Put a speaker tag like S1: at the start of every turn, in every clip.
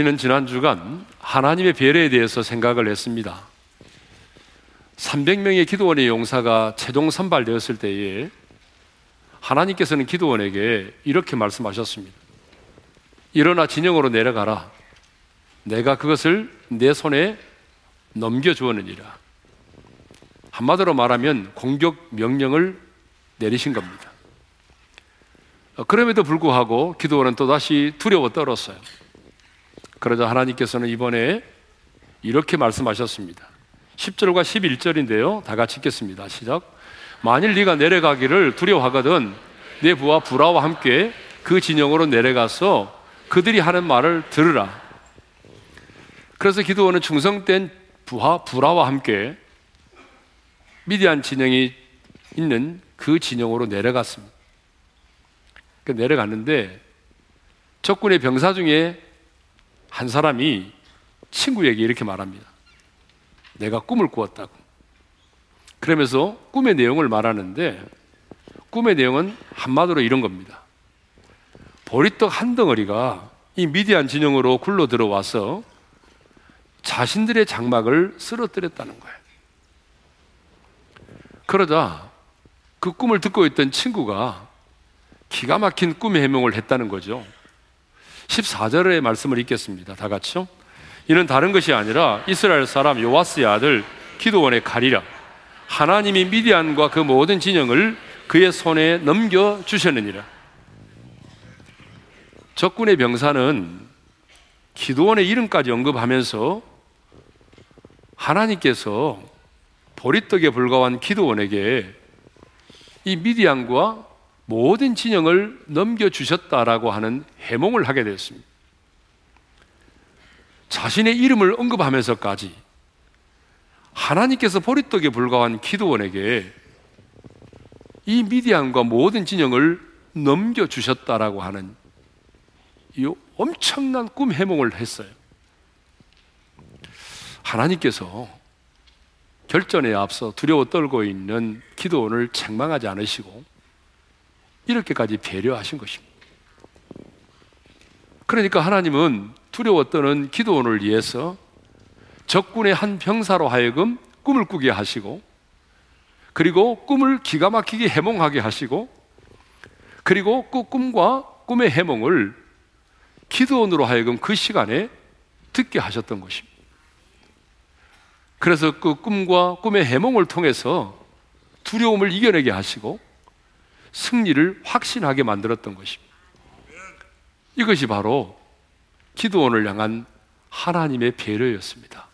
S1: 우리는 지난 주간 하나님의 배려에 대해서 생각을 했습니다. 300명의 기도원의 용사가 최종 선발되었을 때에 하나님께서는 기도원에게 이렇게 말씀하셨습니다. 일어나 진영으로 내려가라. 내가 그것을 내 손에 넘겨주었느니라. 한마디로 말하면 공격 명령을 내리신 겁니다. 그럼에도 불구하고 기도원은 또다시 두려워 떨었어요. 그러자 하나님께서는 이번에 이렇게 말씀하셨습니다. 10절과 11절인데요. 다 같이 읽겠습니다. 시작. 만일 네가 내려가기를 두려워하거든 내 부하 부라와 함께 그 진영으로 내려가서 그들이 하는 말을 들으라. 그래서 기도원은 충성된 부하 부라와 함께 미디안 진영이 있는 그 진영으로 내려갔습니다. 그 내려갔는데 적군의 병사 중에 한 사람이 친구에게 이렇게 말합니다. 내가 꿈을 꾸었다고. 그러면서 꿈의 내용을 말하는데 꿈의 내용은 한마디로 이런 겁니다. 보리떡 한 덩어리가 이 미디안 진영으로 굴러 들어와서 자신들의 장막을 쓰러뜨렸다는 거예요. 그러자 그 꿈을 듣고 있던 친구가 기가 막힌 꿈의 해명을 했다는 거죠. 14절의 말씀을 읽겠습니다. 다 같이요. 이는 다른 것이 아니라 이스라엘 사람 요아스의 아들 기도원의 칼이라 하나님이 미디안과 그 모든 진영을 그의 손에 넘겨 주셨느니라. 적군의 병사는 기도원의 이름까지 언급하면서 하나님께서 보리떡에 불과한 기도원에게 이 미디안과 모든 진영을 넘겨주셨다라고 하는 해몽을 하게 되었습니다. 자신의 이름을 언급하면서까지 하나님께서 보리떡에 불과한 기도원에게 이 미디안과 모든 진영을 넘겨주셨다라고 하는 이 엄청난 꿈 해몽을 했어요. 하나님께서 결전에 앞서 두려워 떨고 있는 기도원을 책망하지 않으시고 이렇게까지 배려하신 것입니다. 그러니까 하나님은 떠는 기도원을 위해서 적군의 한 병사로 하여금 꿈을 꾸게 하시고 그리고 꿈을 기가 막히게 해몽하게 하시고 그리고 그 꿈과 꿈의 해몽을 기도원으로 하여금 그 시간에 듣게 하셨던 것입니다. 그래서 그 꿈과 꿈의 해몽을 통해서 두려움을 이겨내게 하시고 승리를 확신하게 만들었던 것입니다. 이것이 바로 기도원을 향한 하나님의 배려였습니다.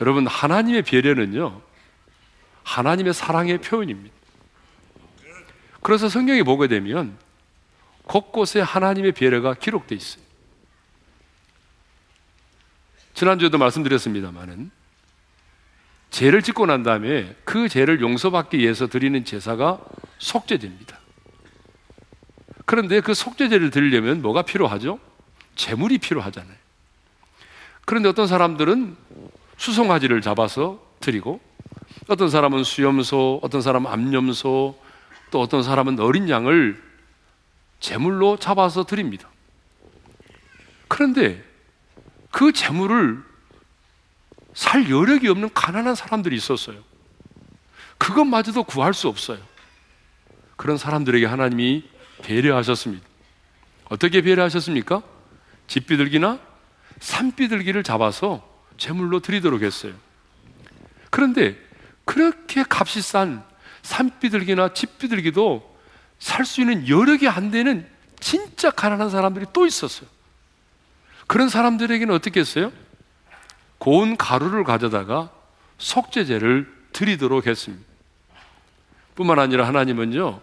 S1: 여러분, 하나님의 배려는요, 하나님의 사랑의 표현입니다. 그래서 성경에 보게 되면 곳곳에 하나님의 배려가 기록되어 있어요. 지난주에도 말씀드렸습니다만은 죄를 짓고 난 다음에 그 죄를 용서받기 위해서 드리는 제사가 속죄제입니다. 그런데 그 속죄제를 드리려면 뭐가 필요하죠? 재물이 필요하잖아요. 그런데 어떤 사람들은 수송아지를 잡아서 드리고 어떤 사람은 수염소, 어떤 사람은 암염소, 또 어떤 사람은 어린 양을 제물로 잡아서 드립니다. 그런데 그 재물을 살 여력이 없는 가난한 사람들이 있었어요. 그것마저도 구할 수 없어요. 그런 사람들에게 하나님이 배려하셨습니다. 어떻게 배려하셨습니까? 집비둘기나 산비둘기를 잡아서 제물로 드리도록 했어요. 그런데 그렇게 값이 싼 산비둘기나 집비둘기도 살 수 있는 여력이 안 되는 진짜 가난한 사람들이 또 있었어요. 그런 사람들에게는 어떻게 했어요? 고운 가루를 가져다가 속죄제를 드리도록 했습니다. 뿐만 아니라 하나님은요,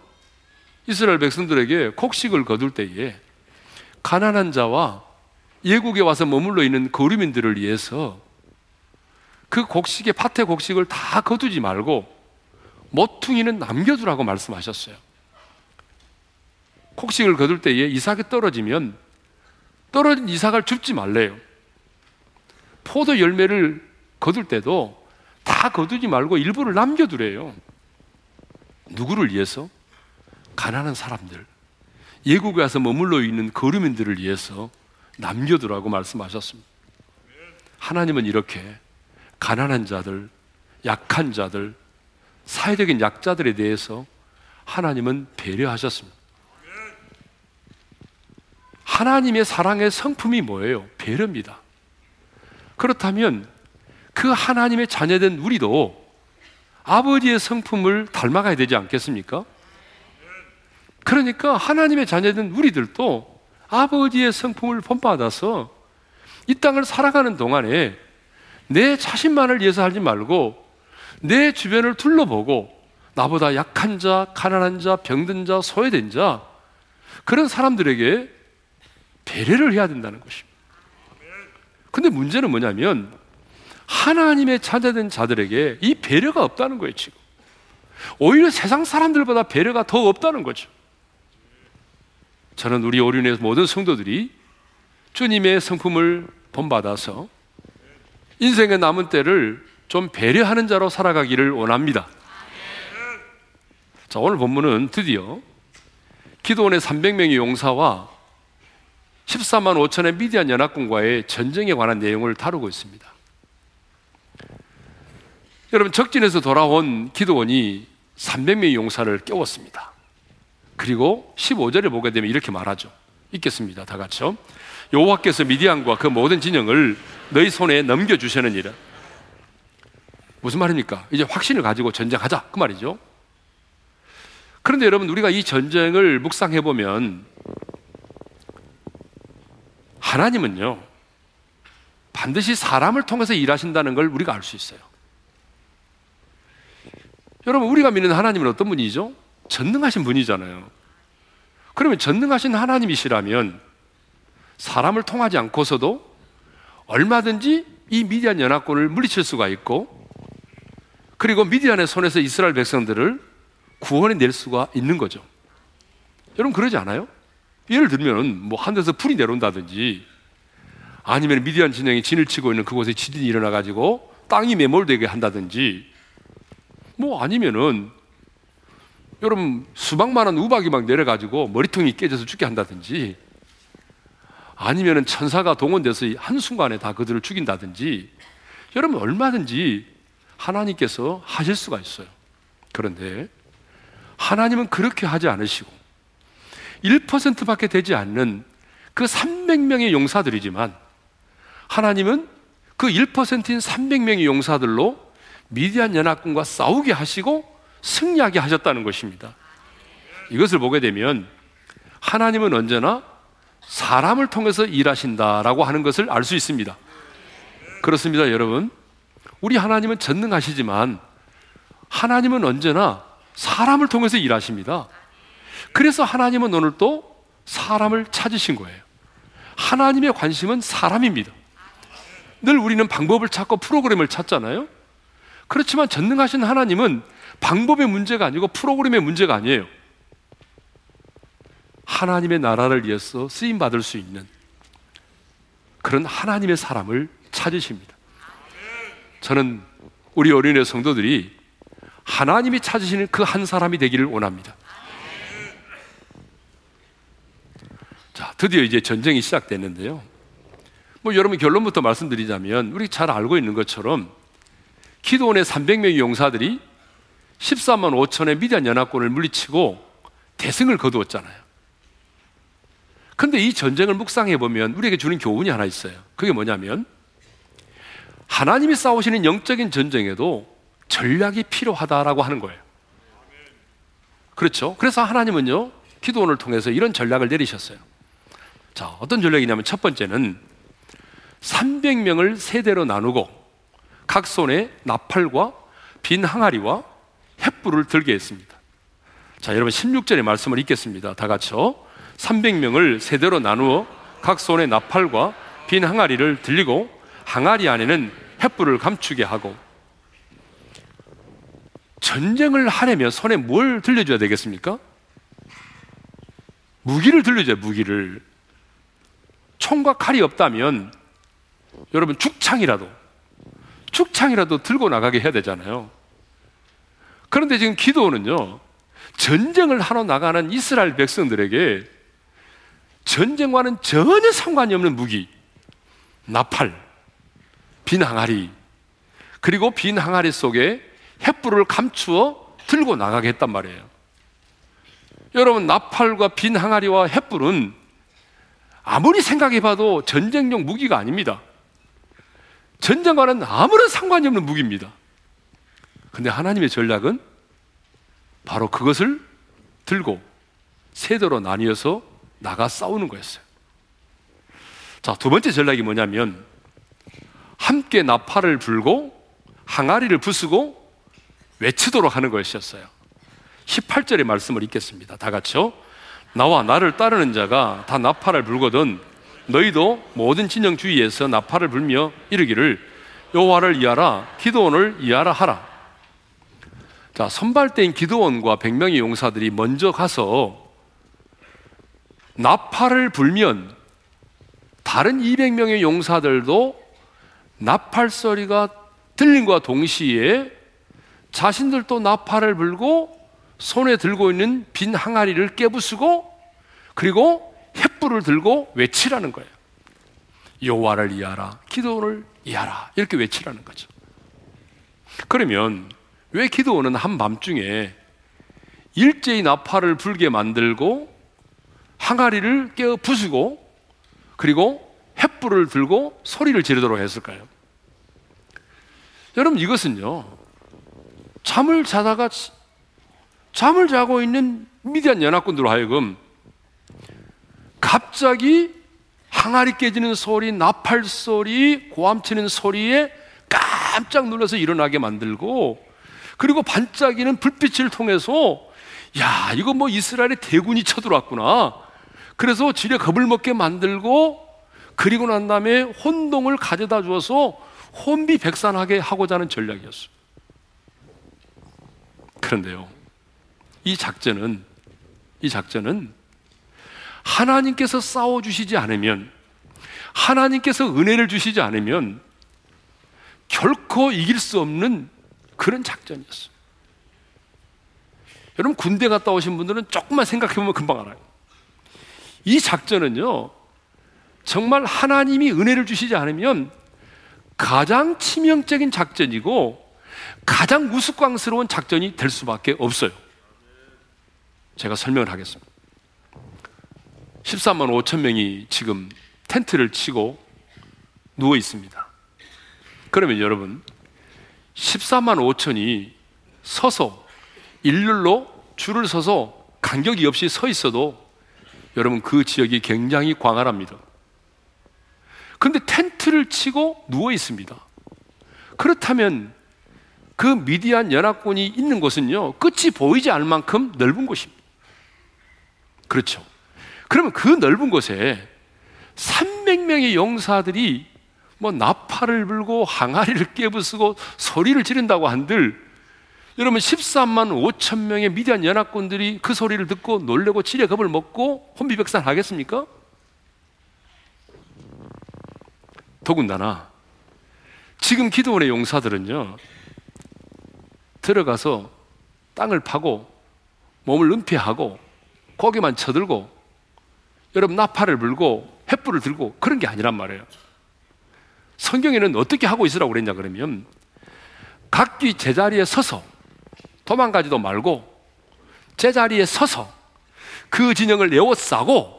S1: 이스라엘 백성들에게 곡식을 거둘 때에 가난한 자와 예국에 와서 머물러 있는 거류민들을 위해서 그 곡식의 밭의 곡식을 다 거두지 말고 모퉁이는 남겨두라고 말씀하셨어요. 곡식을 거둘 때에 이삭이 떨어지면 떨어진 이삭을 줍지 말래요. 포도 열매를 거둘 때도 다 거두지 말고 일부를 남겨두래요. 누구를 위해서? 가난한 사람들, 예국에 와서 머물러 있는 거류민들을 위해서 남겨두라고 말씀하셨습니다. 하나님은 이렇게 가난한 자들, 약한 자들, 사회적인 약자들에 대해서 하나님은 배려하셨습니다. 하나님의 사랑의 성품이 뭐예요? 배려입니다. 그렇다면 그 하나님의 자녀된 우리도 아버지의 성품을 닮아가야 되지 않겠습니까? 그러니까 하나님의 자녀된 우리들도 아버지의 성품을 본받아서 이 땅을 살아가는 동안에 내 자신만을 위해서 하지 말고 내 주변을 둘러보고 나보다 약한 자, 가난한 자, 병든 자, 소외된 자 그런 사람들에게 배려를 해야 된다는 것입니다. 근데 문제는 뭐냐면 하나님의 자녀된 자들에게 이 배려가 없다는 거예요, 지금. 오히려 세상 사람들보다 배려가 더 없다는 거죠. 저는 우리 오륜의 모든 성도들이 주님의 성품을 본받아서 인생의 남은 때를 좀 배려하는 자로 살아가기를 원합니다. 자, 오늘 본문은 드디어 기도원의 300명의 용사와 14만 5천의 미디안 연합군과의 전쟁에 관한 내용을 다루고 있습니다. 여러분, 적진에서 돌아온 기도원이 300명의 용사를 깨웠습니다. 그리고 15절에 보게 되면 이렇게 말하죠. 읽겠습니다. 다 같이요. 여호와께서 미디안과 그 모든 진영을 너희 손에 넘겨 주시는이라. 무슨 말입니까? 이제 확신을 가지고 전쟁하자 그 말이죠. 그런데 여러분 우리가 이 전쟁을 묵상해 보면 하나님은요 반드시 사람을 통해서 일하신다는 걸 우리가 알 수 있어요. 여러분 우리가 믿는 하나님은 어떤 분이죠? 전능하신 분이잖아요. 그러면 전능하신 하나님이시라면 사람을 통하지 않고서도 얼마든지 이 미디안 연합군을 물리칠 수가 있고 그리고 미디안의 손에서 이스라엘 백성들을 구원해 낼 수가 있는 거죠. 여러분 그러지 않아요? 예를 들면 뭐 하늘에서 불이 내려온다든지 아니면 미디안 진영이 진을 치고 있는 그곳에 지진이 일어나 가지고 땅이 매몰되게 한다든지 뭐 아니면은 여러분 수박만한 우박이 막 내려 가지고 머리통이 깨져서 죽게 한다든지 아니면은 천사가 동원돼서 한 순간에 다 그들을 죽인다든지 여러분 얼마든지 하나님께서 하실 수가 있어요. 그런데 하나님은 그렇게 하지 않으시고 1%밖에 되지 않는 그 300명의 용사들이지만 하나님은 그 1%인 300명의 용사들로 미디안 연합군과 싸우게 하시고 승리하게 하셨다는 것입니다. 이것을 보게 되면 하나님은 언제나 사람을 통해서 일하신다라고 하는 것을 알 수 있습니다. 그렇습니다, 여러분. 우리 하나님은 전능하시지만 하나님은 언제나 사람을 통해서 일하십니다. 그래서 하나님은 오늘 또 사람을 찾으신 거예요. 하나님의 관심은 사람입니다. 늘 우리는 방법을 찾고 프로그램을 찾잖아요. 그렇지만 전능하신 하나님은 방법의 문제가 아니고 프로그램의 문제가 아니에요. 하나님의 나라를 위해서 쓰임 받을 수 있는 그런 하나님의 사람을 찾으십니다. 저는 우리 어린애 성도들이 하나님이 찾으시는 그 한 사람이 되기를 원합니다. 자, 드디어 이제 전쟁이 시작됐는데요. 뭐 여러분 결론부터 말씀드리자면 우리 잘 알고 있는 것처럼 기도원의 300명의 용사들이 14만 5천의 미디안 연합군을 물리치고 대승을 거두었잖아요. 근데 이 전쟁을 묵상해 보면 우리에게 주는 교훈이 하나 있어요. 그게 뭐냐면 하나님이 싸우시는 영적인 전쟁에도 전략이 필요하다라고 하는 거예요. 그렇죠? 그래서 하나님은요, 기도원을 통해서 이런 전략을 내리셨어요. 자, 어떤 전략이냐면 첫 번째는 300명을 세대로 나누고 각 손에 나팔과 빈 항아리와 횃불을 들게 했습니다. 자, 여러분 16절의 말씀을 읽겠습니다. 다 같이요. 300명을 세대로 나누어 각 손에 나팔과 빈 항아리를 들리고 항아리 안에는 횃불을 감추게 하고 전쟁을 하려면 손에 뭘 들려줘야 되겠습니까? 무기를 들려줘야 무기를 총과 칼이 없다면 여러분 죽창이라도 죽창이라도 들고 나가게 해야 되잖아요. 그런데 지금 기도는요 전쟁을 하러 나가는 이스라엘 백성들에게 전쟁과는 전혀 상관이 없는 무기, 나팔, 빈 항아리, 그리고 빈 항아리 속에 횃불을 감추어 들고 나가게 했단 말이에요. 여러분, 나팔과 빈 항아리와 횃불은 아무리 생각해 봐도 전쟁용 무기가 아닙니다. 전쟁과는 아무런 상관이 없는 무기입니다. 근데 하나님의 전략은 바로 그것을 들고 세대로 나뉘어서 나가 싸우는 거였어요. 자, 두 번째 전략이 뭐냐면 함께 나팔을 불고 항아리를 부수고 외치도록 하는 것이었어요. 18절의 말씀을 읽겠습니다. 다 같이요. 나와 나를 따르는 자가 다 나팔을 불거든 너희도 모든 진영 주위에서 나팔을 불며 이르기를 여호와를 이하라 기도원을 이하라 하라. 자, 선발대인 기도원과 100명의 용사들이 먼저 가서 나팔을 불면 다른 200명의 용사들도 나팔 소리가 들린과 동시에 자신들도 나팔을 불고 손에 들고 있는 빈 항아리를 깨부수고 그리고 횃불을 들고 외치라는 거예요. 여호와를 이하라, 기도를 이하라 이렇게 외치라는 거죠. 그러면 왜 기도원은 한밤중에 일제히 나팔을 불게 만들고 항아리를 깨어 부수고 그리고 횃불을 들고 소리를 지르도록 했을까요? 여러분 이것은요 잠을 자다가 잠을 자고 있는 미디안 연합군들로 하여금 갑자기 항아리 깨지는 소리, 나팔 소리, 고함 치는 소리에 깜짝 놀라서 일어나게 만들고 그리고 반짝이는 불빛을 통해서 야, 이거 뭐 이스라엘의 대군이 쳐들어왔구나. 그래서 지레 겁을 먹게 만들고 그리고 난 다음에 혼동을 가져다 주어서 혼비백산하게 하고자 하는 전략이었어요. 그런데요, 이 작전은, 이 작전은 하나님께서 싸워 주시지 않으면, 하나님께서 은혜를 주시지 않으면 결코 이길 수 없는 그런 작전이었어요. 여러분, 군대 갔다 오신 분들은 조금만 생각해 보면 금방 알아요. 이 작전은요, 정말 하나님이 은혜를 주시지 않으면 가장 치명적인 작전이고 가장 우스꽝스러운 작전이 될 수밖에 없어요. 제가 설명을 하겠습니다. 13만 5천 명이 지금 텐트를 치고 누워 있습니다. 그러면 여러분, 14만 5천이 서서 일렬로 줄을 서서 간격이 없이 서 있어도 여러분 그 지역이 굉장히 광활합니다. 근데 텐트를 치고 누워 있습니다. 그렇다면 그 미디안 연합군이 있는 곳은요, 끝이 보이지 않을 만큼 넓은 곳입니다. 그렇죠. 그러면 그 넓은 곳에 300명의 용사들이 뭐 나팔을 불고 항아리를 깨부수고 소리를 지른다고 한들 여러분 13만 5천 명의 미디안 연합군들이 그 소리를 듣고 놀래고 지레 겁을 먹고 혼비백산 하겠습니까? 더군다나 지금 기도원의 용사들은요 들어가서 땅을 파고 몸을 은폐하고 고개만 쳐들고 여러분 나팔을 불고 횃불을 들고 그런 게 아니란 말이에요. 성경에는 어떻게 하고 있으라고 그랬냐 그러면 각기 제자리에 서서 도망가지도 말고 제자리에 서서 그 진영을 에워싸고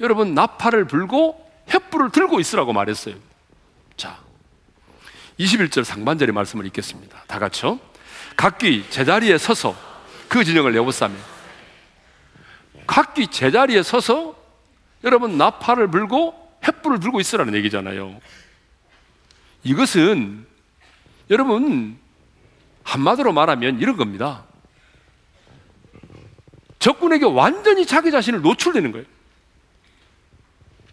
S1: 여러분 나팔을 불고 횃불을 들고 있으라고 말했어요. 자, 21절 상반절의 말씀을 읽겠습니다. 다 같이요. 각기 제자리에 서서 그 진영을 에워싸며 각기 제자리에 서서 여러분 나팔을 불고 횃불을 들고 있으라는 얘기잖아요. 이것은 여러분 한마디로 말하면 이런 겁니다. 적군에게 완전히 자기 자신을 노출되는 거예요.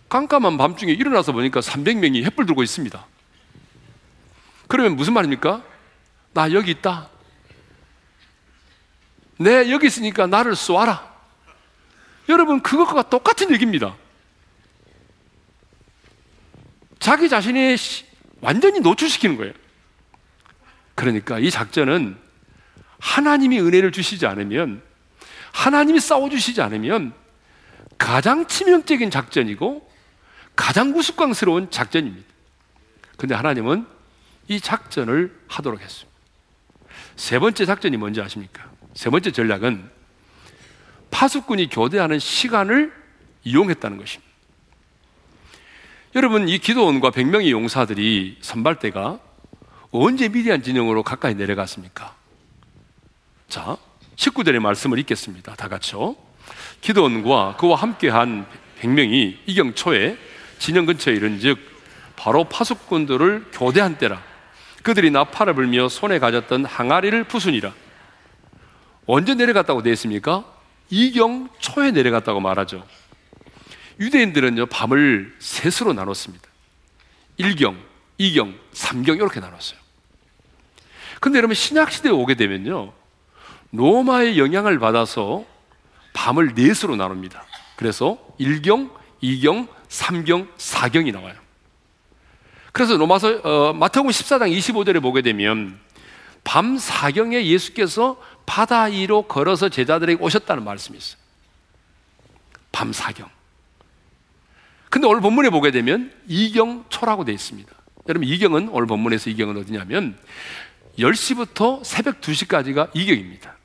S1: 깜깜한 밤중에 일어나서 보니까 300명이 횃불 들고 있습니다. 그러면 무슨 말입니까? 나 여기 있다. 내 여기 있으니까 나를 쏘아라. 여러분, 그것과 똑같은 얘기입니다. 자기 자신이 완전히 노출시키는 거예요. 그러니까 이 작전은 하나님이 은혜를 주시지 않으면 하나님이 싸워주시지 않으면 가장 치명적인 작전이고 가장 우스꽝스러운 작전입니다. 근데 하나님은 이 작전을 하도록 했습니다. 세 번째 작전이 뭔지 아십니까? 세 번째 전략은 파수꾼이 교대하는 시간을 이용했다는 것입니다. 여러분, 이 기도원과 100명의 용사들이 선발대가 언제 미디안 진영으로 가까이 내려갔습니까? 자, 19절의 말씀을 읽겠습니다. 다 같이요. 기도원과 그와 함께한 100명이 이경 초에 진영 근처에 이른 즉 바로 파수꾼들을 교대한 때라 그들이 나팔을 불며 손에 가졌던 항아리를 부순이라 언제 내려갔다고 되어 있습니까? 이경 초에 내려갔다고 말하죠. 유대인들은요, 밤을 셋으로 나눴습니다. 1경, 2경, 3경 이렇게 나눴어요. 근데 여러분 신약시대에 오게 되면요. 로마의 영향을 받아서 밤을 넷으로 나눕니다. 그래서 1경, 2경, 3경, 4경이 나와요. 그래서 로마서 어, 마태복음 14장 25절에 보게 되면 밤 4경에 예수께서 바다 위로 걸어서 제자들에게 오셨다는 말씀이 있어요. 밤 4경. 근데 오늘 본문에 보게 되면 이경초라고 되어 있습니다. 여러분 이경은 오늘 본문에서 이경은 어디냐면 10시부터 새벽 2시까지가 이경입니다.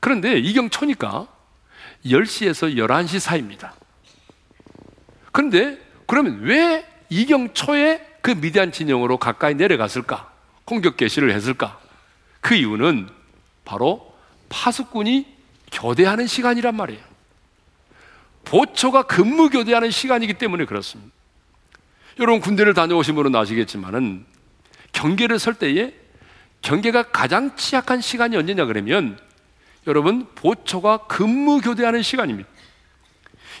S1: 그런데 이경초니까 10시에서 11시 사이입니다. 그런데 그러면 왜 이경초에 그 미디안 진영으로 가까이 내려갔을까? 공격 개시를 했을까? 그 이유는 바로 파수꾼이 교대하는 시간이란 말이에요. 보초가 근무 교대하는 시간이기 때문에 그렇습니다. 여러분 군대를 다녀오신 분은 아시겠지만은 경계를 설 때에 경계가 가장 취약한 시간이 언제냐 그러면 여러분 보초가 근무 교대하는 시간입니다.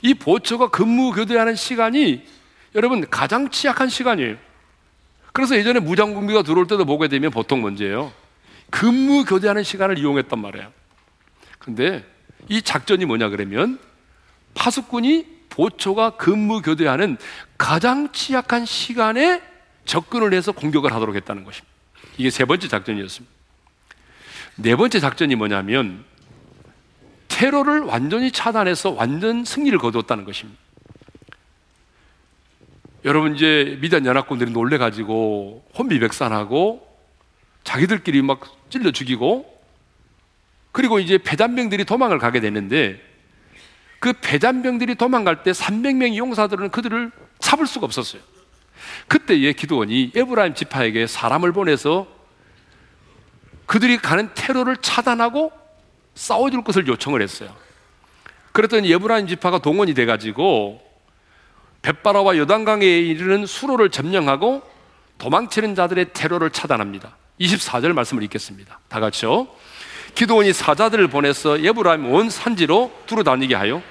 S1: 이 보초가 근무 교대하는 시간이 여러분 가장 취약한 시간이에요. 그래서 예전에 무장군비가 들어올 때도 보게 되면 보통 문제예요. 근무 교대하는 시간을 이용했단 말이에요. 근데 이 작전이 뭐냐 그러면 파수꾼이 보초가 근무 교대하는 가장 취약한 시간에 접근을 해서 공격을 하도록 했다는 것입니다. 이게 세 번째 작전이었습니다. 네 번째 작전이 뭐냐면 테러를 완전히 차단해서 완전 승리를 거두었다는 것입니다. 여러분 이제 미단 연합군들이 놀래 가지고 혼비백산하고 자기들끼리 막 찔러 죽이고 그리고 이제 배단병들이 도망을 가게 되는데 그 배단병들이 도망갈 때 300명의 용사들은 그들을 잡을 수가 없었어요. 그때에 기도원이 에브라임 지파에게 사람을 보내서 그들이 가는 테러를 차단하고 싸워줄 것을 요청을 했어요. 그랬더니 에브라임 지파가 동원이 돼가지고 벳바라와 요단강에 이르는 수로를 점령하고 도망치는 자들의 테러를 차단합니다. 24절 말씀을 읽겠습니다. 다 같이요. 기도원이 사자들을 보내서 예브라임 온 산지로 두루 다니게 하여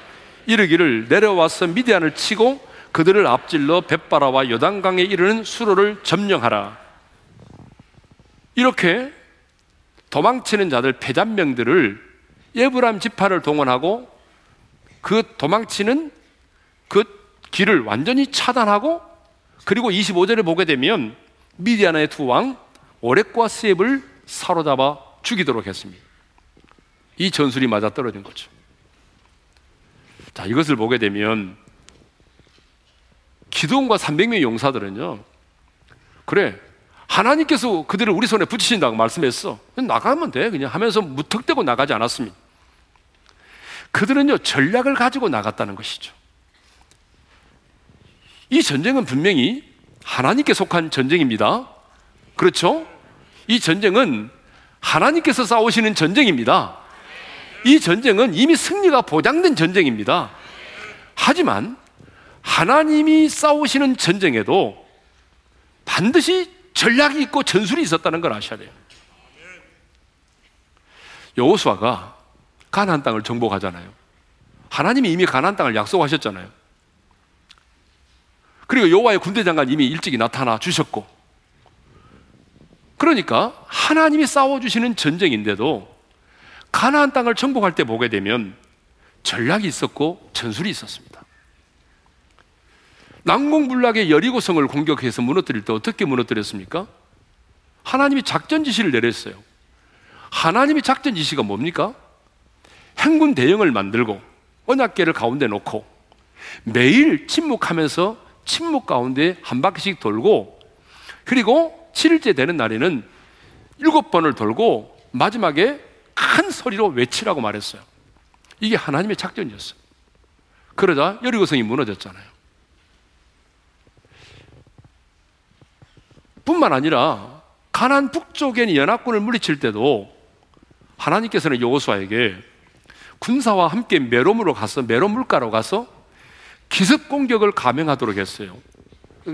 S1: 이르기를 내려와서 미디안을 치고 그들을 앞질러 벳바라와 요단강에 이르는 수로를 점령하라. 이렇게 도망치는 자들 패잔명들을 예브람 지파를 동원하고 그 도망치는 그 길을 완전히 차단하고 그리고 25절에 보게 되면 미디안의 두 왕 오렉과 스앱을 사로잡아 죽이도록 했습니다. 이 전술이 맞아 떨어진 거죠. 자, 이것을 보게 되면 기도원과 300명의 용사들은요. 그래. 하나님께서 그들을 우리 손에 붙이신다고 말씀했어. 나가면 돼. 그냥 하면서 무턱대고 나가지 않았습니다. 그들은요, 전략을 가지고 나갔다는 것이죠. 이 전쟁은 분명히 하나님께 속한 전쟁입니다. 그렇죠? 이 전쟁은 하나님께서 싸우시는 전쟁입니다. 이 전쟁은 이미 승리가 보장된 전쟁입니다. 하지만 하나님이 싸우시는 전쟁에도 반드시 전략이 있고 전술이 있었다는 걸 아셔야 돼요. 여호수아가 가나안 땅을 정복하잖아요. 하나님이 이미 가나안 땅을 약속하셨잖아요. 그리고 여호와의 군대 장관 이미 일찍이 나타나 주셨고 그러니까 하나님이 싸워 주시는 전쟁인데도 가나안 땅을 정복할 때 보게 되면 전략이 있었고 전술이 있었습니다. 난공불락의 여리고성을 공격해서 무너뜨릴 때 어떻게 무너뜨렸습니까? 하나님이 작전 지시를 내렸어요. 하나님의 작전 지시가 뭡니까? 행군 대형을 만들고 언약계를 가운데 놓고 매일 침묵하면서 침묵 가운데 한 바퀴씩 돌고 그리고 7일째 되는 날에는 일곱 번을 돌고 마지막에 큰 소리로 외치라고 말했어요. 이게 하나님의 작전이었어요. 그러자 여리고성이 무너졌잖아요. 뿐만 아니라 가난 있는 연합군을 물리칠 때도 하나님께서는 여호수아에게 군사와 함께 메롬으로 가서 메롬 물가로 가서 기습 공격을 감행하도록 했어요.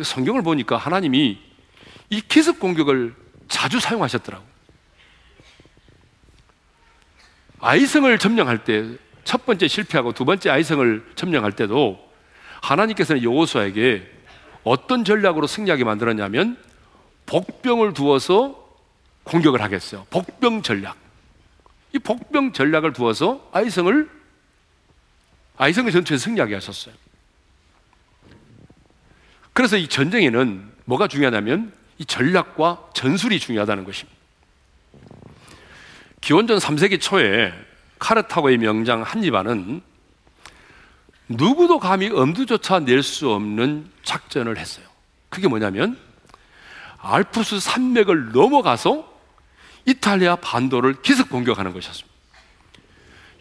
S1: 성경을 보니까 하나님이 이 기습 공격을 자주 사용하셨더라고. 아이성을 점령할 때 첫 번째 실패하고 두 번째 아이성을 점령할 때도 하나님께서는 여호수아에게 어떤 전략으로 승리하게 만들었냐면 복병을 두어서 공격을 하겠어요. 복병 전략. 이 복병 전략을 두어서 아이성을 아이성의 전투에 승리하게 하셨어요. 그래서 이 전쟁에는 뭐가 중요하냐면 이 전략과 전술이 중요하다는 것입니다. 기원전 3세기 초에 카르타고의 명장 한니발은 누구도 감히 엄두조차 낼 수 없는 작전을 했어요. 그게 뭐냐면 알프스 산맥을 넘어가서 이탈리아 반도를 기습 공격하는 것이었습니다.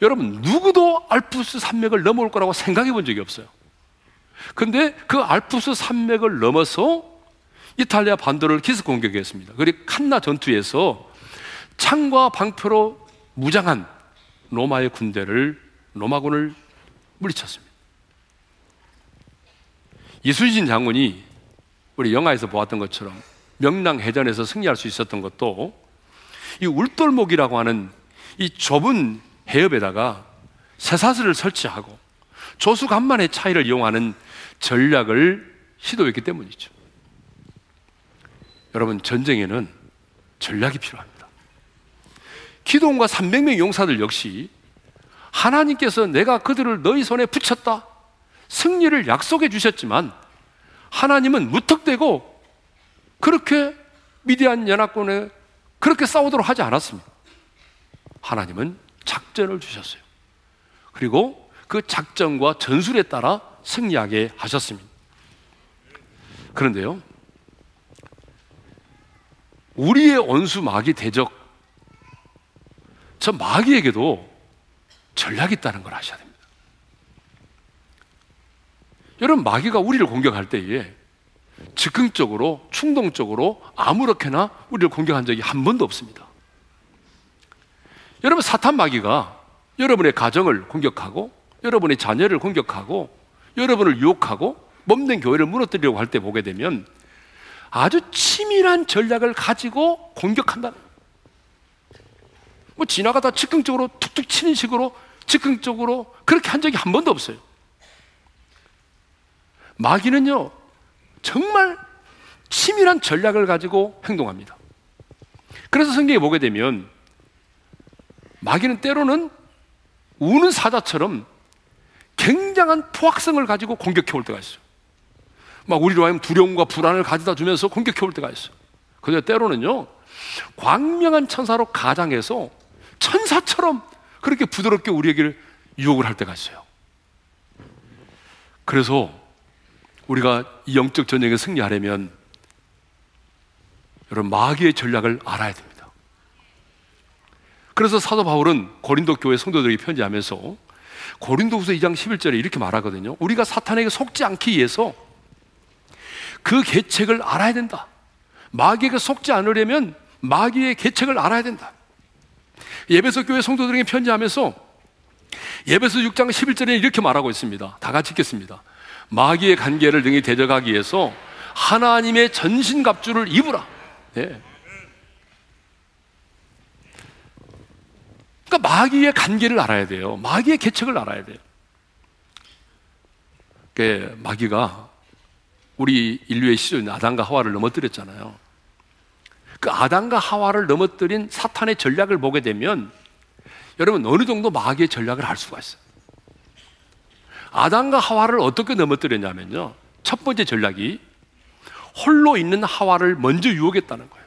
S1: 여러분, 누구도 알프스 산맥을 넘어올 거라고 생각해 본 적이 없어요. 근데 그 알프스 산맥을 넘어서 이탈리아 반도를 기습 공격했습니다. 그리고 칸나 전투에서 창과 방표로 무장한 로마의 군대를 로마군을 물리쳤습니다. 이순신 장군이 우리 영화에서 보았던 것처럼 명랑해전에서 승리할 수 있었던 것도 이 울돌목이라고 하는 이 좁은 해협에다가 쇠사슬을 설치하고 조수간만의 차이를 이용하는 전략을 시도했기 때문이죠. 여러분, 전쟁에는 전략이 필요합니다. 기도원과 300명 용사들 역시 하나님께서 내가 그들을 너희 손에 붙였다. 승리를 약속해 주셨지만 하나님은 무턱대고 그렇게 미디안 연합군에 그렇게 싸우도록 하지 않았습니다. 하나님은 작전을 주셨어요. 그리고 그 작전과 전술에 따라 승리하게 하셨습니다. 그런데요, 우리의 원수 마귀 대적, 저 마귀에게도 전략이 있다는 걸 아셔야 됩니다. 여러분, 마귀가 우리를 공격할 때에 즉흥적으로, 충동적으로 아무렇게나 우리를 공격한 적이 한 번도 없습니다. 여러분, 사탄 마귀가 여러분의 가정을 공격하고, 여러분의 자녀를 공격하고, 여러분을 유혹하고, 몸된 교회를 무너뜨리려고 할 때 보게 되면 아주 치밀한 전략을 가지고 공격한다. 뭐 지나가다 즉흥적으로 툭툭 치는 식으로 즉흥적으로 그렇게 한 적이 한 번도 없어요. 마귀는요, 정말 치밀한 전략을 가지고 행동합니다. 그래서 성경에 보게 되면 마귀는 때로는 우는 사자처럼 굉장한 포악성을 가지고 공격해 올 때가 있어요. 막 우리로 하여금 두려움과 불안을 가져다 주면서 공격해 올 때가 있어요. 그런데 때로는요, 광명한 천사로 가장해서 천사처럼 그렇게 부드럽게 우리에게 유혹을 할 때가 있어요. 그래서 우리가 이 영적 전쟁에 승리하려면 여러분 마귀의 전략을 알아야 됩니다. 그래서 사도 바울은 고린도 교회 성도들에게 편지하면서 고린도후서 2장 11절에 이렇게 말하거든요. 우리가 사탄에게 속지 않기 위해서 그 계책을 알아야 된다. 마귀에게 속지 않으려면 마귀의 계책을 알아야 된다. 예배소 교회 성도들에게 편지하면서 예배소 6장 11절에 이렇게 말하고 있습니다. 다 같이 읽겠습니다. 마귀의 관계를 등에 대적하기 위해서 하나님의 전신갑주를 입으라. 네. 그러니까 마귀의 관계를 알아야 돼요. 마귀의 계책을 알아야 돼요. 그 마귀가 우리 인류의 시절 아담과 하와를 넘어뜨렸잖아요. 그 아담과 하와를 넘어뜨린 사탄의 전략을 보게 되면 여러분 어느 정도 마귀의 전략을 알 수가 있어요. 아담과 하와를 어떻게 넘어뜨렸냐면요. 첫 번째 전략이 홀로 있는 하와를 먼저 유혹했다는 거예요.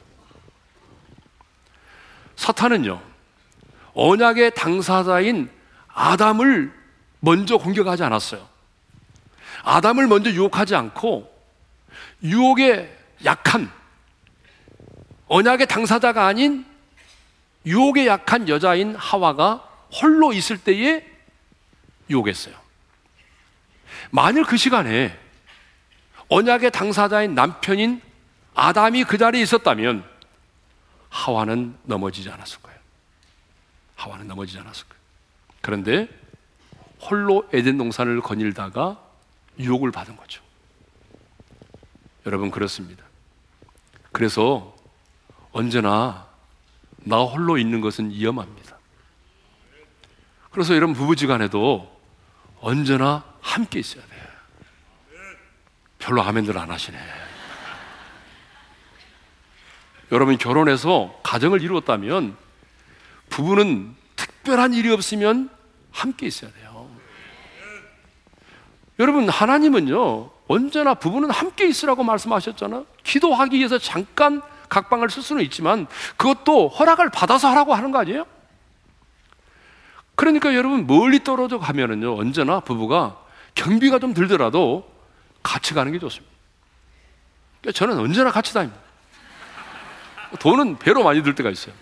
S1: 사탄은요, 언약의 당사자인 아담을 먼저 공격하지 않았어요. 아담을 먼저 유혹하지 않고 유혹에 약한 언약의 당사자가 아닌 유혹에 약한 여자인 하와가 홀로 있을 때에 유혹했어요. 만일 그 시간에 언약의 당사자인 남편인 아담이 그 자리에 있었다면 하와는 넘어지지 않았을 거예요. 하와는 넘어지지 않았을 거예요. 그런데 홀로 에덴 동산을 거닐다가 유혹을 받은 거죠. 여러분 그렇습니다. 그래서 언제나 나 홀로 있는 것은 위험합니다. 그래서 여러분 부부지간에도 언제나 함께 있어야 돼요. 별로 아멘들 안 하시네. 여러분 결혼해서 가정을 이루었다면 부부는 특별한 일이 없으면 함께 있어야 돼요. 여러분 하나님은요 언제나 부부는 함께 있으라고 말씀하셨잖아. 기도하기 위해서 잠깐 각방을 쓸 수는 있지만 그것도 허락을 받아서 하라고 하는 거 아니에요? 그러니까 여러분 멀리 떨어져 가면은요 언제나 부부가 경비가 좀 들더라도 같이 가는 게 좋습니다. 그러니까 저는 언제나 같이 다닙니다. 돈은 배로 많이 들 때가 있어요.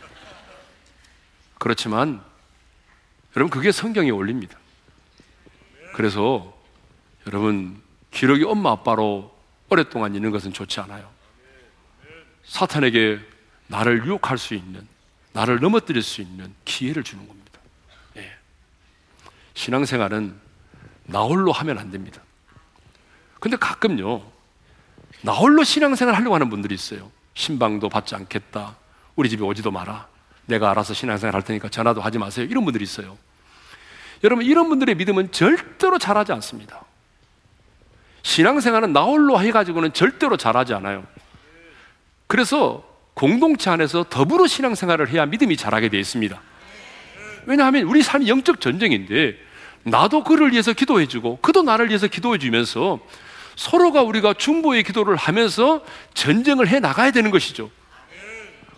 S1: 그렇지만 여러분 그게 성경에 올립니다. 그래서 여러분 기록이 엄마 아빠로 오랫동안 있는 것은 좋지 않아요. 사탄에게 나를 유혹할 수 있는, 나를 넘어뜨릴 수 있는 기회를 주는 겁니다. 예. 신앙생활은 나 홀로 하면 안 됩니다. 근데 가끔요, 나 홀로 신앙생활 하려고 하는 분들이 있어요. 신방도 받지 않겠다. 우리 집에 오지도 마라. 내가 알아서 신앙생활 할 테니까 전화도 하지 마세요. 이런 분들이 있어요. 여러분, 이런 분들의 믿음은 절대로 잘하지 않습니다. 신앙생활은 나 홀로 해가지고는 절대로 잘하지 않아요. 그래서 공동체 안에서 더불어 신앙생활을 해야 믿음이 자라게 되어 있습니다. 왜냐하면 우리 삶이 영적 전쟁인데 나도 그를 위해서 기도해주고 그도 나를 위해서 기도해주면서 서로가 우리가 중보의 기도를 하면서 전쟁을 해 나가야 되는 것이죠.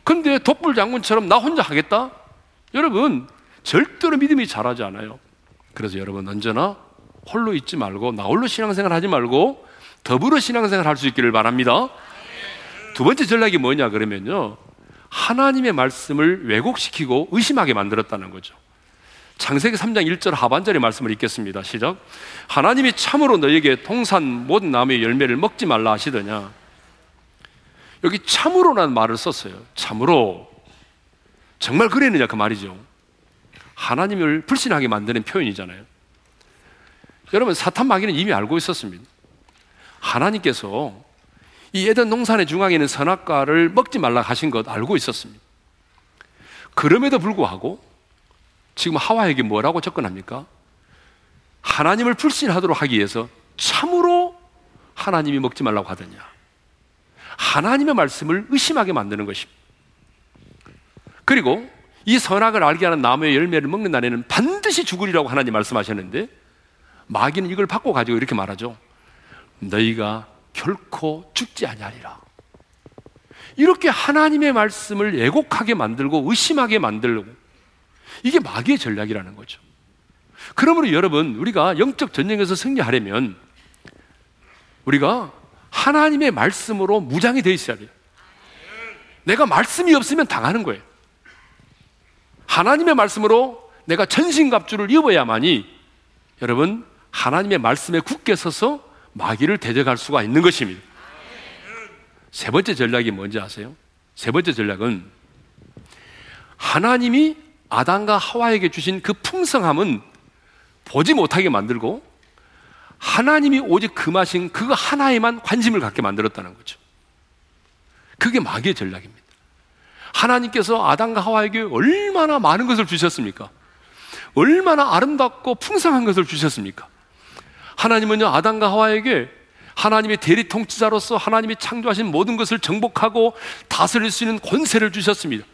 S1: 근데 독불 장군처럼 나 혼자 하겠다? 여러분, 절대로 믿음이 자라지 않아요. 그래서 여러분 언제나 홀로 있지 말고 나 홀로 신앙생활 하지 말고 더불어 신앙생활 할 수 있기를 바랍니다. 두 번째 전략이 뭐냐 그러면요. 하나님의 말씀을 왜곡시키고 의심하게 만들었다는 거죠. 창세기 3장 1절 하반절의 말씀을 읽겠습니다. 시작. 하나님이 참으로 너에게 통산 모든 나무의 열매를 먹지 말라 하시더냐. 여기 참으로라는 말을 썼어요. 참으로. 정말 그랬느냐 그 말이죠. 하나님을 불신하게 만드는 표현이잖아요. 여러분 사탄 마귀는 이미 알고 있었습니다. 하나님께서 이 에덴 농산의 중앙에 있는 선악과를 먹지 말라 하신 것 알고 있었습니다. 그럼에도 불구하고 지금 하와에게 뭐라고 접근합니까? 하나님을 불신하도록 하기 위해서 참으로 하나님이 먹지 말라고 하더냐. 하나님의 말씀을 의심하게 만드는 것입니다. 그리고 이 선악을 알게 하는 나무의 열매를 먹는 날에는 반드시 죽으리라고 하나님 말씀하셨는데 마귀는 이걸 받고 가지고 이렇게 말하죠. 너희가 결코 죽지 아니하리라. 이렇게 하나님의 말씀을 애곡하게 만들고 의심하게 만들고 이게 마귀의 전략이라는 거죠. 그러므로 여러분 우리가 영적 전쟁에서 승리하려면 우리가 하나님의 말씀으로 무장이 되어 있어야 돼요. 내가 말씀이 없으면 당하는 거예요. 하나님의 말씀으로 내가 전신갑주를 입어야만이 여러분 하나님의 말씀에 굳게 서서 마귀를 대적할 수가 있는 것입니다. 세 번째 전략이 뭔지 아세요? 세 번째 전략은 하나님이 아담과 하와에게 주신 그 풍성함은 보지 못하게 만들고 하나님이 오직 금하신 그 하나에만 관심을 갖게 만들었다는 거죠. 그게 마귀의 전략입니다. 하나님께서 아담과 하와에게 얼마나 많은 것을 주셨습니까? 얼마나 아름답고 풍성한 것을 주셨습니까? 하나님은요, 아담과 하와에게 하나님의 대리 통치자로서 하나님이 창조하신 모든 것을 정복하고 다스릴 수 있는 권세를 주셨습니다.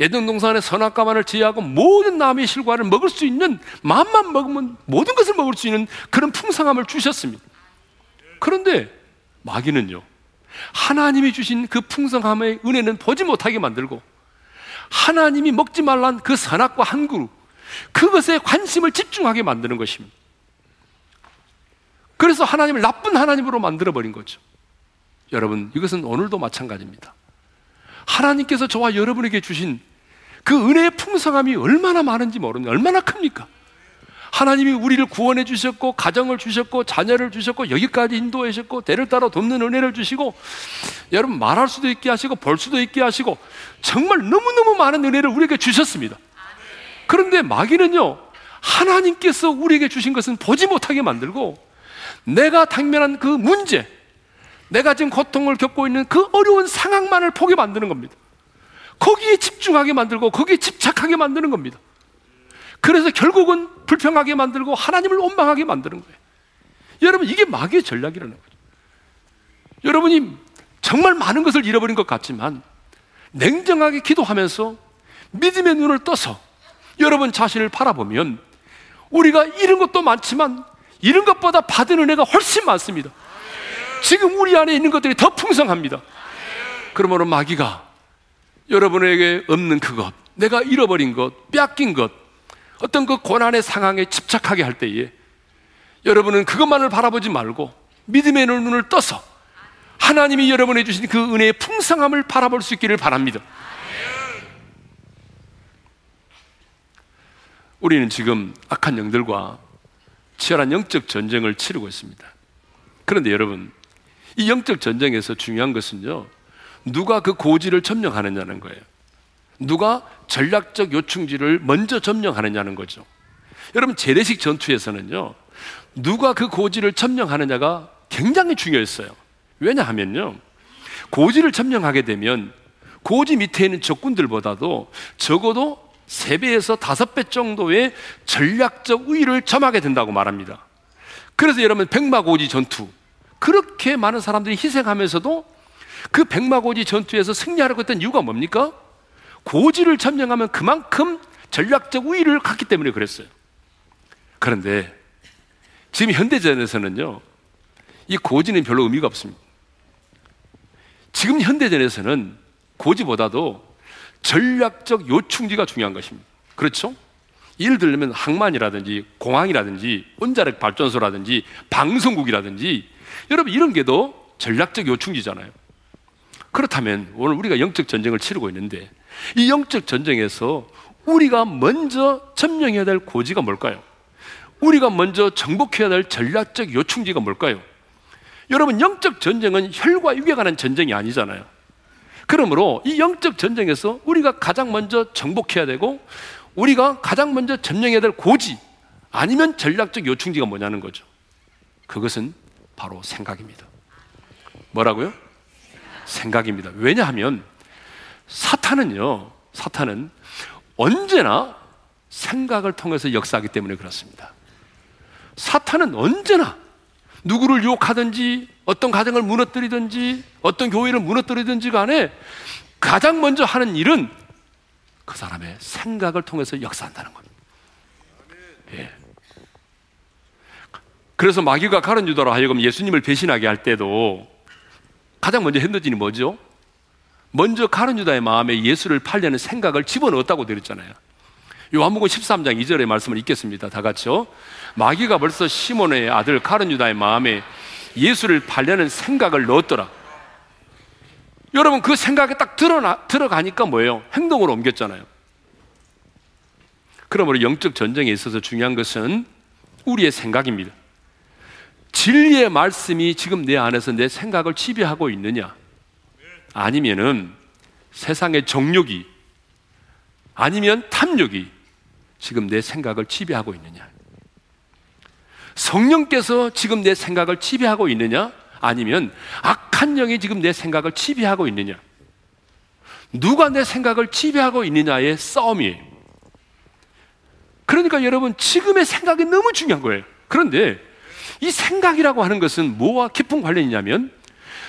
S1: 예전 동산의 선악과만을 제외하고 모든 나무의 실과를 먹을 수 있는 마음만 먹으면 모든 것을 먹을 수 있는 그런 풍성함을 주셨습니다. 그런데 마귀는요. 하나님이 주신 그 풍성함의 은혜는 보지 못하게 만들고 하나님이 먹지 말란 그 선악과 한 그루 그것에 관심을 집중하게 만드는 것입니다. 그래서 하나님을 나쁜 하나님으로 만들어버린 거죠. 여러분, 이것은 오늘도 마찬가지입니다. 하나님께서 저와 여러분에게 주신 그 은혜의 풍성함이 얼마나 많은지 모릅니다. 얼마나 큽니까? 하나님이 우리를 구원해 주셨고, 가정을 주셨고, 자녀를 주셨고, 여기까지 인도해 주셨고, 대를 따라 돕는 은혜를 주시고, 여러분 말할 수도 있게 하시고, 볼 수도 있게 하시고, 정말 너무너무 많은 은혜를 우리에게 주셨습니다. 그런데 마귀는요, 하나님께서 우리에게 주신 것은 보지 못하게 만들고, 내가 당면한 그 문제, 내가 지금 고통을 겪고 있는 그 어려운 상황만을 보게 만드는 겁니다. 거기에 집중하게 만들고, 거기에 집착하게 만드는 겁니다. 그래서 결국은 불평하게 만들고 하나님을 원망하게 만드는 거예요. 여러분, 이게 마귀의 전략이라는 거죠. 여러분이 정말 많은 것을 잃어버린 것 같지만 냉정하게 기도하면서 믿음의 눈을 떠서 여러분 자신을 바라보면 우리가 잃은 것도 많지만 잃은 것보다 받은 은혜가 훨씬 많습니다. 지금 우리 안에 있는 것들이 더 풍성합니다. 그러므로 마귀가 여러분에게 없는 그것, 내가 잃어버린 것, 뺏긴 것, 어떤 그 고난의 상황에 집착하게 할 때에 여러분은 그것만을 바라보지 말고 믿음의 눈을 떠서 하나님이 여러분에 주신 그 은혜의 풍성함을 바라볼 수 있기를 바랍니다. 우리는 지금 악한 영들과 치열한 영적 전쟁을 치르고 있습니다. 그런데 여러분, 이 영적 전쟁에서 중요한 것은요, 누가 그 고지를 점령하느냐는 거예요. 누가 전략적 요충지를 먼저 점령하느냐는 거죠. 여러분, 재래식 전투에서는요, 누가 그 고지를 점령하느냐가 굉장히 중요했어요. 왜냐하면요, 고지를 점령하게 되면 고지 밑에 있는 적군들보다도 적어도 3배에서 5배 정도의 전략적 우위를 점하게 된다고 말합니다. 그래서 여러분, 백마고지 전투. 그렇게 많은 사람들이 희생하면서도 그 백마고지 전투에서 승리하려고 했던 이유가 뭡니까? 고지를 점령하면 그만큼 전략적 우위를 갖기 때문에 그랬어요. 그런데 지금 현대전에서는요, 이 고지는 별로 의미가 없습니다. 지금 현대전에서는 고지보다도 전략적 요충지가 중요한 것입니다. 그렇죠? 예를 들면 항만이라든지 공항이라든지 원자력 발전소라든지 방송국이라든지 여러분 이런 게도 전략적 요충지잖아요. 그렇다면 오늘 우리가 영적 전쟁을 치르고 있는데 이 영적 전쟁에서 우리가 먼저 점령해야 될 고지가 뭘까요? 우리가 먼저 정복해야 될 전략적 요충지가 뭘까요? 여러분 영적 전쟁은 혈과 육에 관한 전쟁이 아니잖아요. 그러므로 이 영적 전쟁에서 우리가 가장 먼저 정복해야 되고 우리가 가장 먼저 점령해야 될 고지 아니면 전략적 요충지가 뭐냐는 거죠. 그것은 바로 생각입니다. 뭐라고요? 생각입니다. 왜냐하면 사탄은요, 사탄은 언제나 생각을 통해서 역사하기 때문에 그렇습니다. 사탄은 언제나 누구를 유혹하든지 어떤 가정을 무너뜨리든지 어떤 교회를 무너뜨리든지 간에 가장 먼저 하는 일은 그 사람의 생각을 통해서 역사한다는 겁니다. 예. 그래서 마귀가 가론 유다로 하여금 예수님을 배신하게 할 때도 가장 먼저 일이 뭐죠? 먼저 가론 유다의 마음에 예수를 팔려는 생각을 집어넣었다고 드렸잖아요. 요한복음 13장 2절의 말씀을 읽겠습니다. 다 같이요. 마귀가 벌써 시몬의 아들 가론 유다의 마음에 예수를 팔려는 생각을 넣었더라. 여러분 그 생각에 딱 들어나, 들어가니까 뭐예요? 행동으로 옮겼잖아요. 그러므로 영적 전쟁에 있어서 중요한 것은 우리의 생각입니다. 진리의 말씀이 지금 내 안에서 내 생각을 지배하고 있느냐? 아니면은 세상의 정욕이 아니면 탐욕이 지금 내 생각을 지배하고 있느냐? 성령께서 지금 내 생각을 지배하고 있느냐? 아니면 악한 영이 지금 내 생각을 지배하고 있느냐? 누가 내 생각을 지배하고 있느냐의 싸움이에요. 그러니까 여러분, 지금의 생각이 너무 중요한 거예요. 그런데 이 생각이라고 하는 것은 뭐와 깊은 관련이 있냐면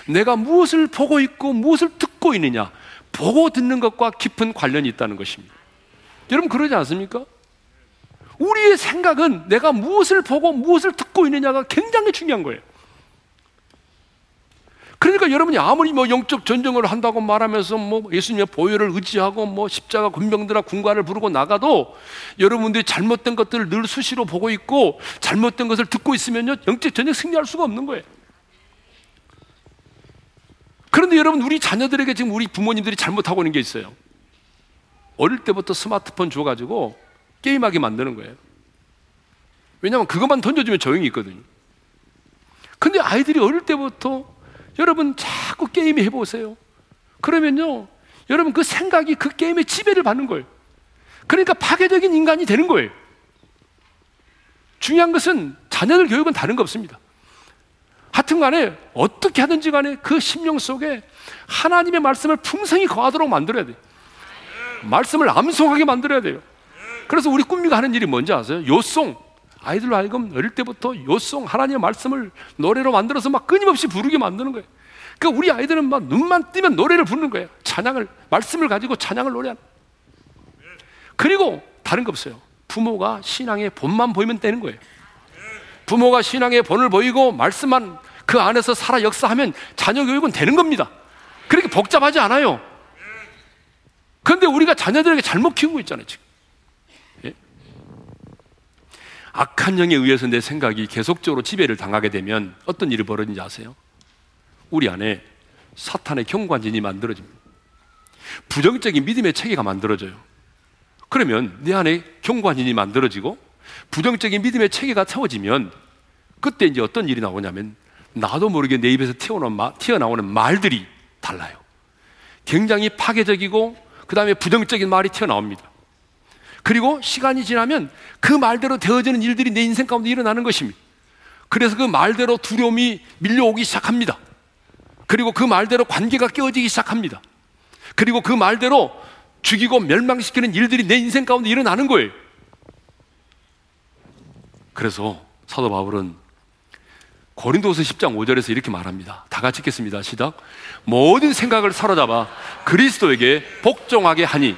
S1: 내가 무엇을 보고 있고 무엇을 듣고 있느냐, 보고 듣는 것과 깊은 관련이 있다는 것입니다. 여러분, 그러지 않습니까? 우리의 생각은 내가 무엇을 보고 무엇을 듣고 있느냐가 굉장히 중요한 거예요. 그러니까 여러분이 아무리 뭐 영적 전쟁을 한다고 말하면서 뭐 예수님의 보혈을 의지하고 뭐 십자가 군병들아 군가를 부르고 나가도 여러분들이 잘못된 것들을 늘 수시로 보고 있고 잘못된 것을 듣고 있으면요 영적 전쟁 승리할 수가 없는 거예요. 그런데 여러분 우리 자녀들에게 지금 우리 부모님들이 잘못하고 있는 게 있어요. 어릴 때부터 스마트폰 줘가지고 게임하게 만드는 거예요. 왜냐하면 그것만 던져주면 조용히 있거든요. 근데 아이들이 어릴 때부터 여러분 자꾸 게임 해보세요. 그러면요, 여러분 그 생각이 그 게임의 지배를 받는 거예요. 그러니까 파괴적인 인간이 되는 거예요. 중요한 것은 자녀들 교육은 다른 거 없습니다. 하여튼 간에 어떻게 하든지 간에 그 심령 속에 하나님의 말씀을 풍성히 거하도록 만들어야 돼요. 말씀을 암송하게 만들어야 돼요. 그래서 우리 꿈미가 하는 일이 뭔지 아세요? 요송. 아이들로 하여금 어릴 때부터 요송 하나님의 말씀을 노래로 만들어서 막 끊임없이 부르게 만드는 거예요. 그러니까 우리 아이들은 막 눈만 뜨면 노래를 부르는 거예요. 찬양을 말씀을 가지고 찬양을 노래하는. 그리고 다른 거 없어요. 부모가 신앙의 본만 보이면 되는 거예요. 부모가 신앙의 본을 보이고 말씀만 그 안에서 살아 역사하면 자녀 교육은 되는 겁니다. 그렇게 복잡하지 않아요. 그런데 우리가 자녀들에게 잘못 키우고 있잖아요, 지금. 예? 악한 영에 의해서 내 생각이 계속적으로 지배를 당하게 되면 어떤 일이 벌어진지 아세요? 우리 안에 사탄의 경관진이 만들어집니다. 부정적인 믿음의 체계가 만들어져요. 그러면 내 안에 경관진이 만들어지고 부정적인 믿음의 체계가 세워지면 그때 이제 어떤 일이 나오냐면 나도 모르게 내 입에서 튀어나오는 말들이 달라요. 굉장히 파괴적이고 그 다음에 부정적인 말이 튀어나옵니다. 그리고 시간이 지나면 그 말대로 되어지는 일들이 내 인생 가운데 일어나는 것입니다. 그래서 그 말대로 두려움이 밀려오기 시작합니다. 그리고 그 말대로 관계가 깨어지기 시작합니다. 그리고 그 말대로 죽이고 멸망시키는 일들이 내 인생 가운데 일어나는 거예요. 그래서 사도 바울은 고린도서 10장 5절에서 이렇게 말합니다. 다 같이 읽겠습니다. 시작. 모든 생각을 사로잡아 그리스도에게 복종하게 하니.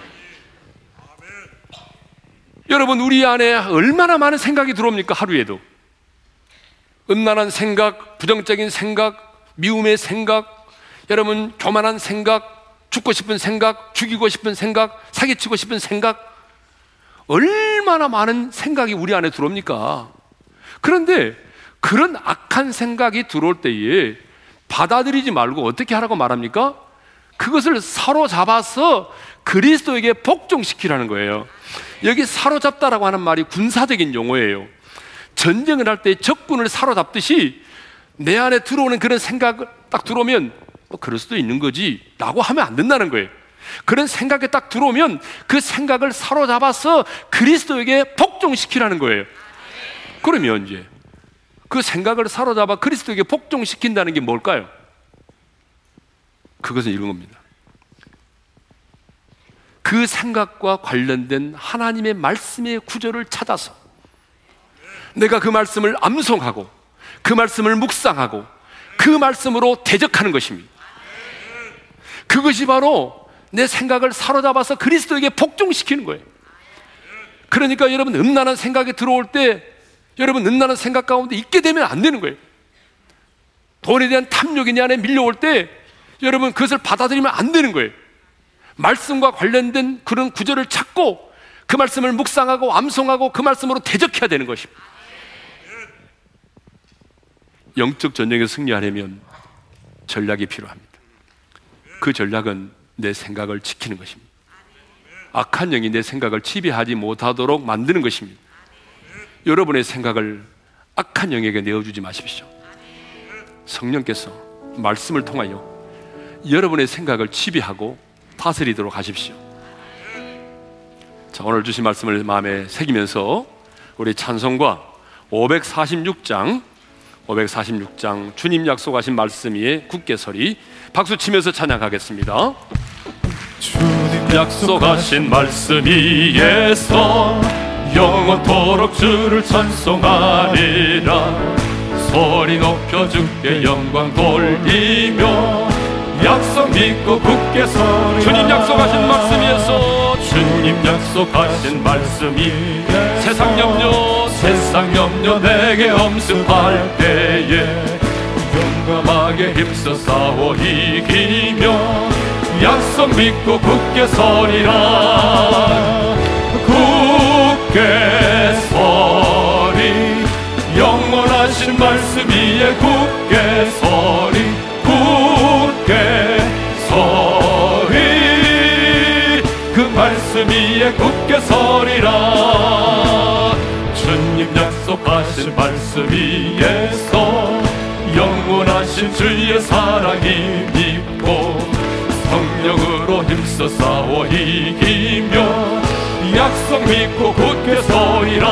S1: 여러분, 우리 안에 얼마나 많은 생각이 들어옵니까? 하루에도. 음란한 생각, 부정적인 생각, 미움의 생각, 여러분, 교만한 생각, 죽고 싶은 생각, 죽이고 싶은 생각, 사기치고 싶은 생각, 얼마나 많은 생각이 우리 안에 들어옵니까? 그런데 그런 악한 생각이 들어올 때에 받아들이지 말고 어떻게 하라고 말합니까? 그것을 사로잡아서 그리스도에게 복종시키라는 거예요. 여기 사로잡다라고 하는 말이 군사적인 용어예요. 전쟁을 할 때 적군을 사로잡듯이 내 안에 들어오는 그런 생각을 딱 들어오면 뭐 그럴 수도 있는 거지 라고 하면 안 된다는 거예요. 그런 생각이 딱 들어오면 그 생각을 사로잡아서 그리스도에게 복종시키라는 거예요. 그러면 이제 그 생각을 사로잡아 그리스도에게 복종시킨다는 게 뭘까요? 그것은 이런 겁니다. 그 생각과 관련된 하나님의 말씀의 구절을 찾아서 내가 그 말씀을 암송하고 그 말씀을 묵상하고 그 말씀으로 대적하는 것입니다. 그것이 바로 내 생각을 사로잡아서 그리스도에게 복종시키는 거예요. 그러니까 여러분 음란한 생각이 들어올 때 여러분 은나는 생각 가운데 있게 되면 안 되는 거예요. 돈에 대한 탐욕이 내 안에 밀려올 때 여러분 그것을 받아들이면 안 되는 거예요. 말씀과 관련된 그런 구절을 찾고 그 말씀을 묵상하고 암송하고 그 말씀으로 대적해야 되는 것입니다. 영적 전쟁에 승리하려면 전략이 필요합니다. 그 전략은 내 생각을 지키는 것입니다. 악한 영이 내 생각을 지배하지 못하도록 만드는 것입니다. 여러분의 생각을 악한 영에게 내어주지 마십시오. 성령께서 말씀을 통하여 여러분의 생각을 지배하고 다스리도록 하십시오. 자, 오늘 주신 말씀을 마음에 새기면서 우리 찬송과 546장 546장 주님 약속하신 말씀 위에 굳게 서리 박수 치면서 찬양하겠습니다.
S2: 주님 약속하신 말씀 위에서 영원토록 주를 찬송하리라 소리 높여 주께 영광 돌리며 약속 믿고 굳게 서
S1: 주님 약속하신 말씀이어서
S2: 주님 약속하신 말씀이 세상 염려 세상 염려 내게 엄습할 때에 용감하게 힘써 싸워 이기며 약속 믿고 굳게 서리라. 굳게 서리 영원하신 말씀 위에 굳게 서리 서리라. 주님 약속하신 말씀 위에서 영원하신 주의 사랑이 믿고 성령으로 힘써 싸워 이기며 약속 믿고 굳게 서리라.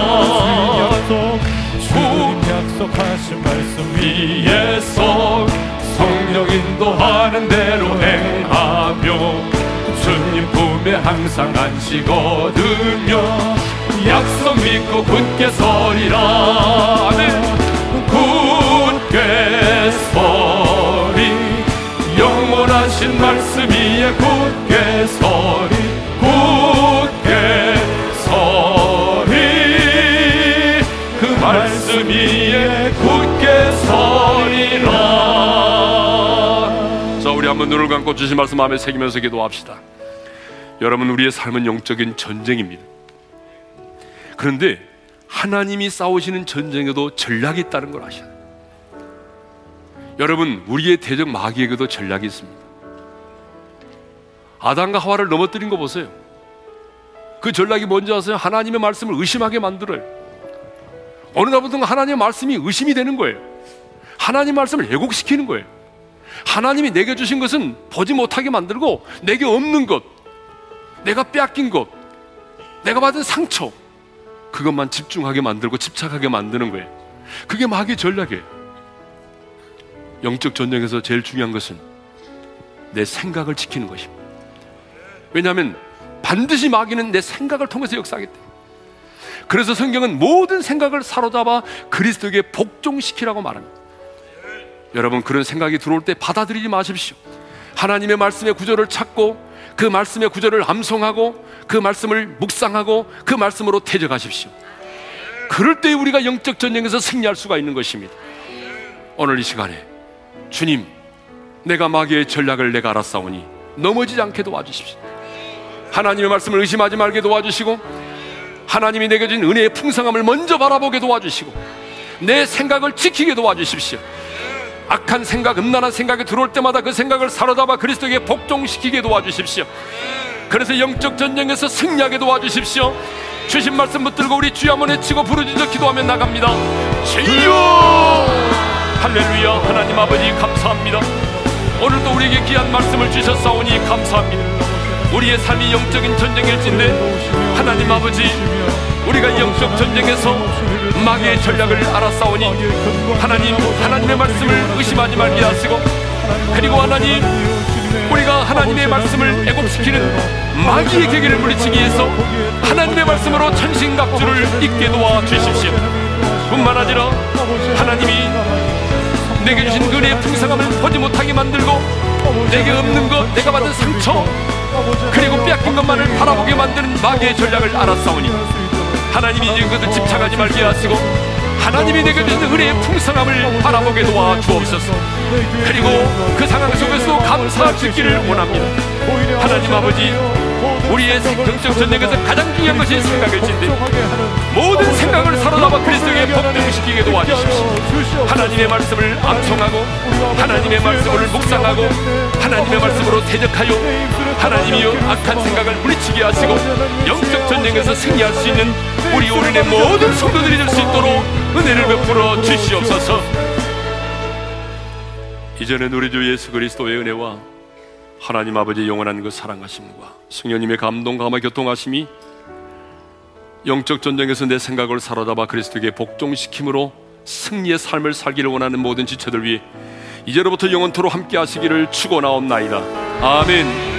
S3: 주님 약속하신 말씀
S2: 위에서 성령 인도하는 대로 행하며 주님 품에 항상 안식 얻으며 약속 믿고 굳게 서리라. 아멘 굳게 서리. 영원하신 말씀 위에 굳게 서리. 굳게 서리. 그 말씀 위에 굳게 서리라.
S1: 자, 우리 한번 눈을 감고 주신 말씀 마음에 새기면서 기도합시다. 여러분, 우리의 삶은 영적인 전쟁입니다. 그런데 하나님이 싸우시는 전쟁에도 전략이 있다는 걸 아셔야. 여러분, 우리의 대적 마귀에게도 전략이 있습니다. 아담과 하와를 넘어뜨린 거 보세요. 그 전략이 뭔지 아세요? 하나님의 말씀을 의심하게 만들어요. 어느 날부터 하나님의 말씀이 의심이 되는 거예요. 하나님 말씀을 왜곡시키는 거예요. 하나님이 내게 주신 것은 보지 못하게 만들고 내게 없는 것, 내가 빼앗긴 것, 내가 받은 상처 그것만 집중하게 만들고 집착하게 만드는 거예요. 그게 마귀의 전략이에요. 영적 전쟁에서 제일 중요한 것은 내 생각을 지키는 것입니다. 왜냐하면 반드시 마귀는 내 생각을 통해서 역사하기 때문에. 그래서 성경은 모든 생각을 사로잡아 그리스도에게 복종시키라고 말합니다. 여러분 그런 생각이 들어올 때 받아들이지 마십시오. 하나님의 말씀의 구절을 찾고 그 말씀의 구절을 암송하고 그 말씀을 묵상하고 그 말씀으로 태적하십시오. 그럴 때 우리가 영적 전쟁에서 승리할 수가 있는 것입니다. 오늘 이 시간에 주님, 내가 마귀의 전략을 내가 알았사오니 넘어지지 않게 도와주십시오. 하나님의 말씀을 의심하지 말게 도와주시고 하나님이 내게 준 은혜의 풍성함을 먼저 바라보게 도와주시고 내 생각을 지키게 도와주십시오. 악한 생각, 음란한 생각이 들어올 때마다 그 생각을 사로잡아 그리스도에게 복종시키게 도와주십시오. 그래서 영적 전쟁에서 승리하게 도와주십시오. 주신 말씀 붙들고 우리 주여 한번 외치고 부르짖어 기도하며 나갑니다. 주여! 할렐루야 하나님 아버지 감사합니다. 오늘도 우리에게 귀한 말씀을 주셨사오니 감사합니다. 우리의 삶이 영적인 전쟁일진데 하나님 아버지 우리가 영적 전쟁에서 마귀의 전략을 알았사오니 하나님 하나님의 말씀을 의심하지 말게 하시고 그리고 하나님 우리가 하나님의 말씀을 애곡시키는 마귀의 계기를 물리치기 위해서 하나님의 말씀으로 천신각주를 잊게 도와 주십시오. 뿐만 아니라 하나님이 내게 주신 은혜의 풍성함을 보지 못하게 만들고 내게 없는 것 내가 받은 상처 그리고 빼앗긴 것만을 바라보게 만드는 마귀의 전략을 알았사오니 하나님이 이제 그것을 집착하지 말게 하시고 하나님이 내게 주신 은혜의 풍성함을 바라보게 도와 주옵소서. 그리고 그 상황 속에서 감사할 수 있기를 원합니다. 하나님 아버지 우리의 영적 전쟁에서 가장 중요한 것이 생각일진데 모든 생각을 사로잡아 그리스도에게 복종시키게 도와주십시오 하나님의 말씀을 암송하고 하나님의 말씀을 묵상하고 하나님의 말씀으로 대적하여 하나님이여 악한 생각을 물리치게 하시고 영적 전쟁에서 승리할 수 있는 우리 오른의 모든 성도들이 될 수 있도록 은혜를 베풀어 주시옵소서 이제는 우리 주 예수 그리스도의 은혜와 하나님 아버지 영원한 그 사랑하심과 성령님의 감동 감화 교통하심이 영적 전쟁에서 내 생각을 사로잡아 그리스도에게 복종시킴으로 승리의 삶을 살기를 원하는 모든 지체들 위해 이제로부터 영원토로 함께 하시기를 축원하옵나이다. 아멘.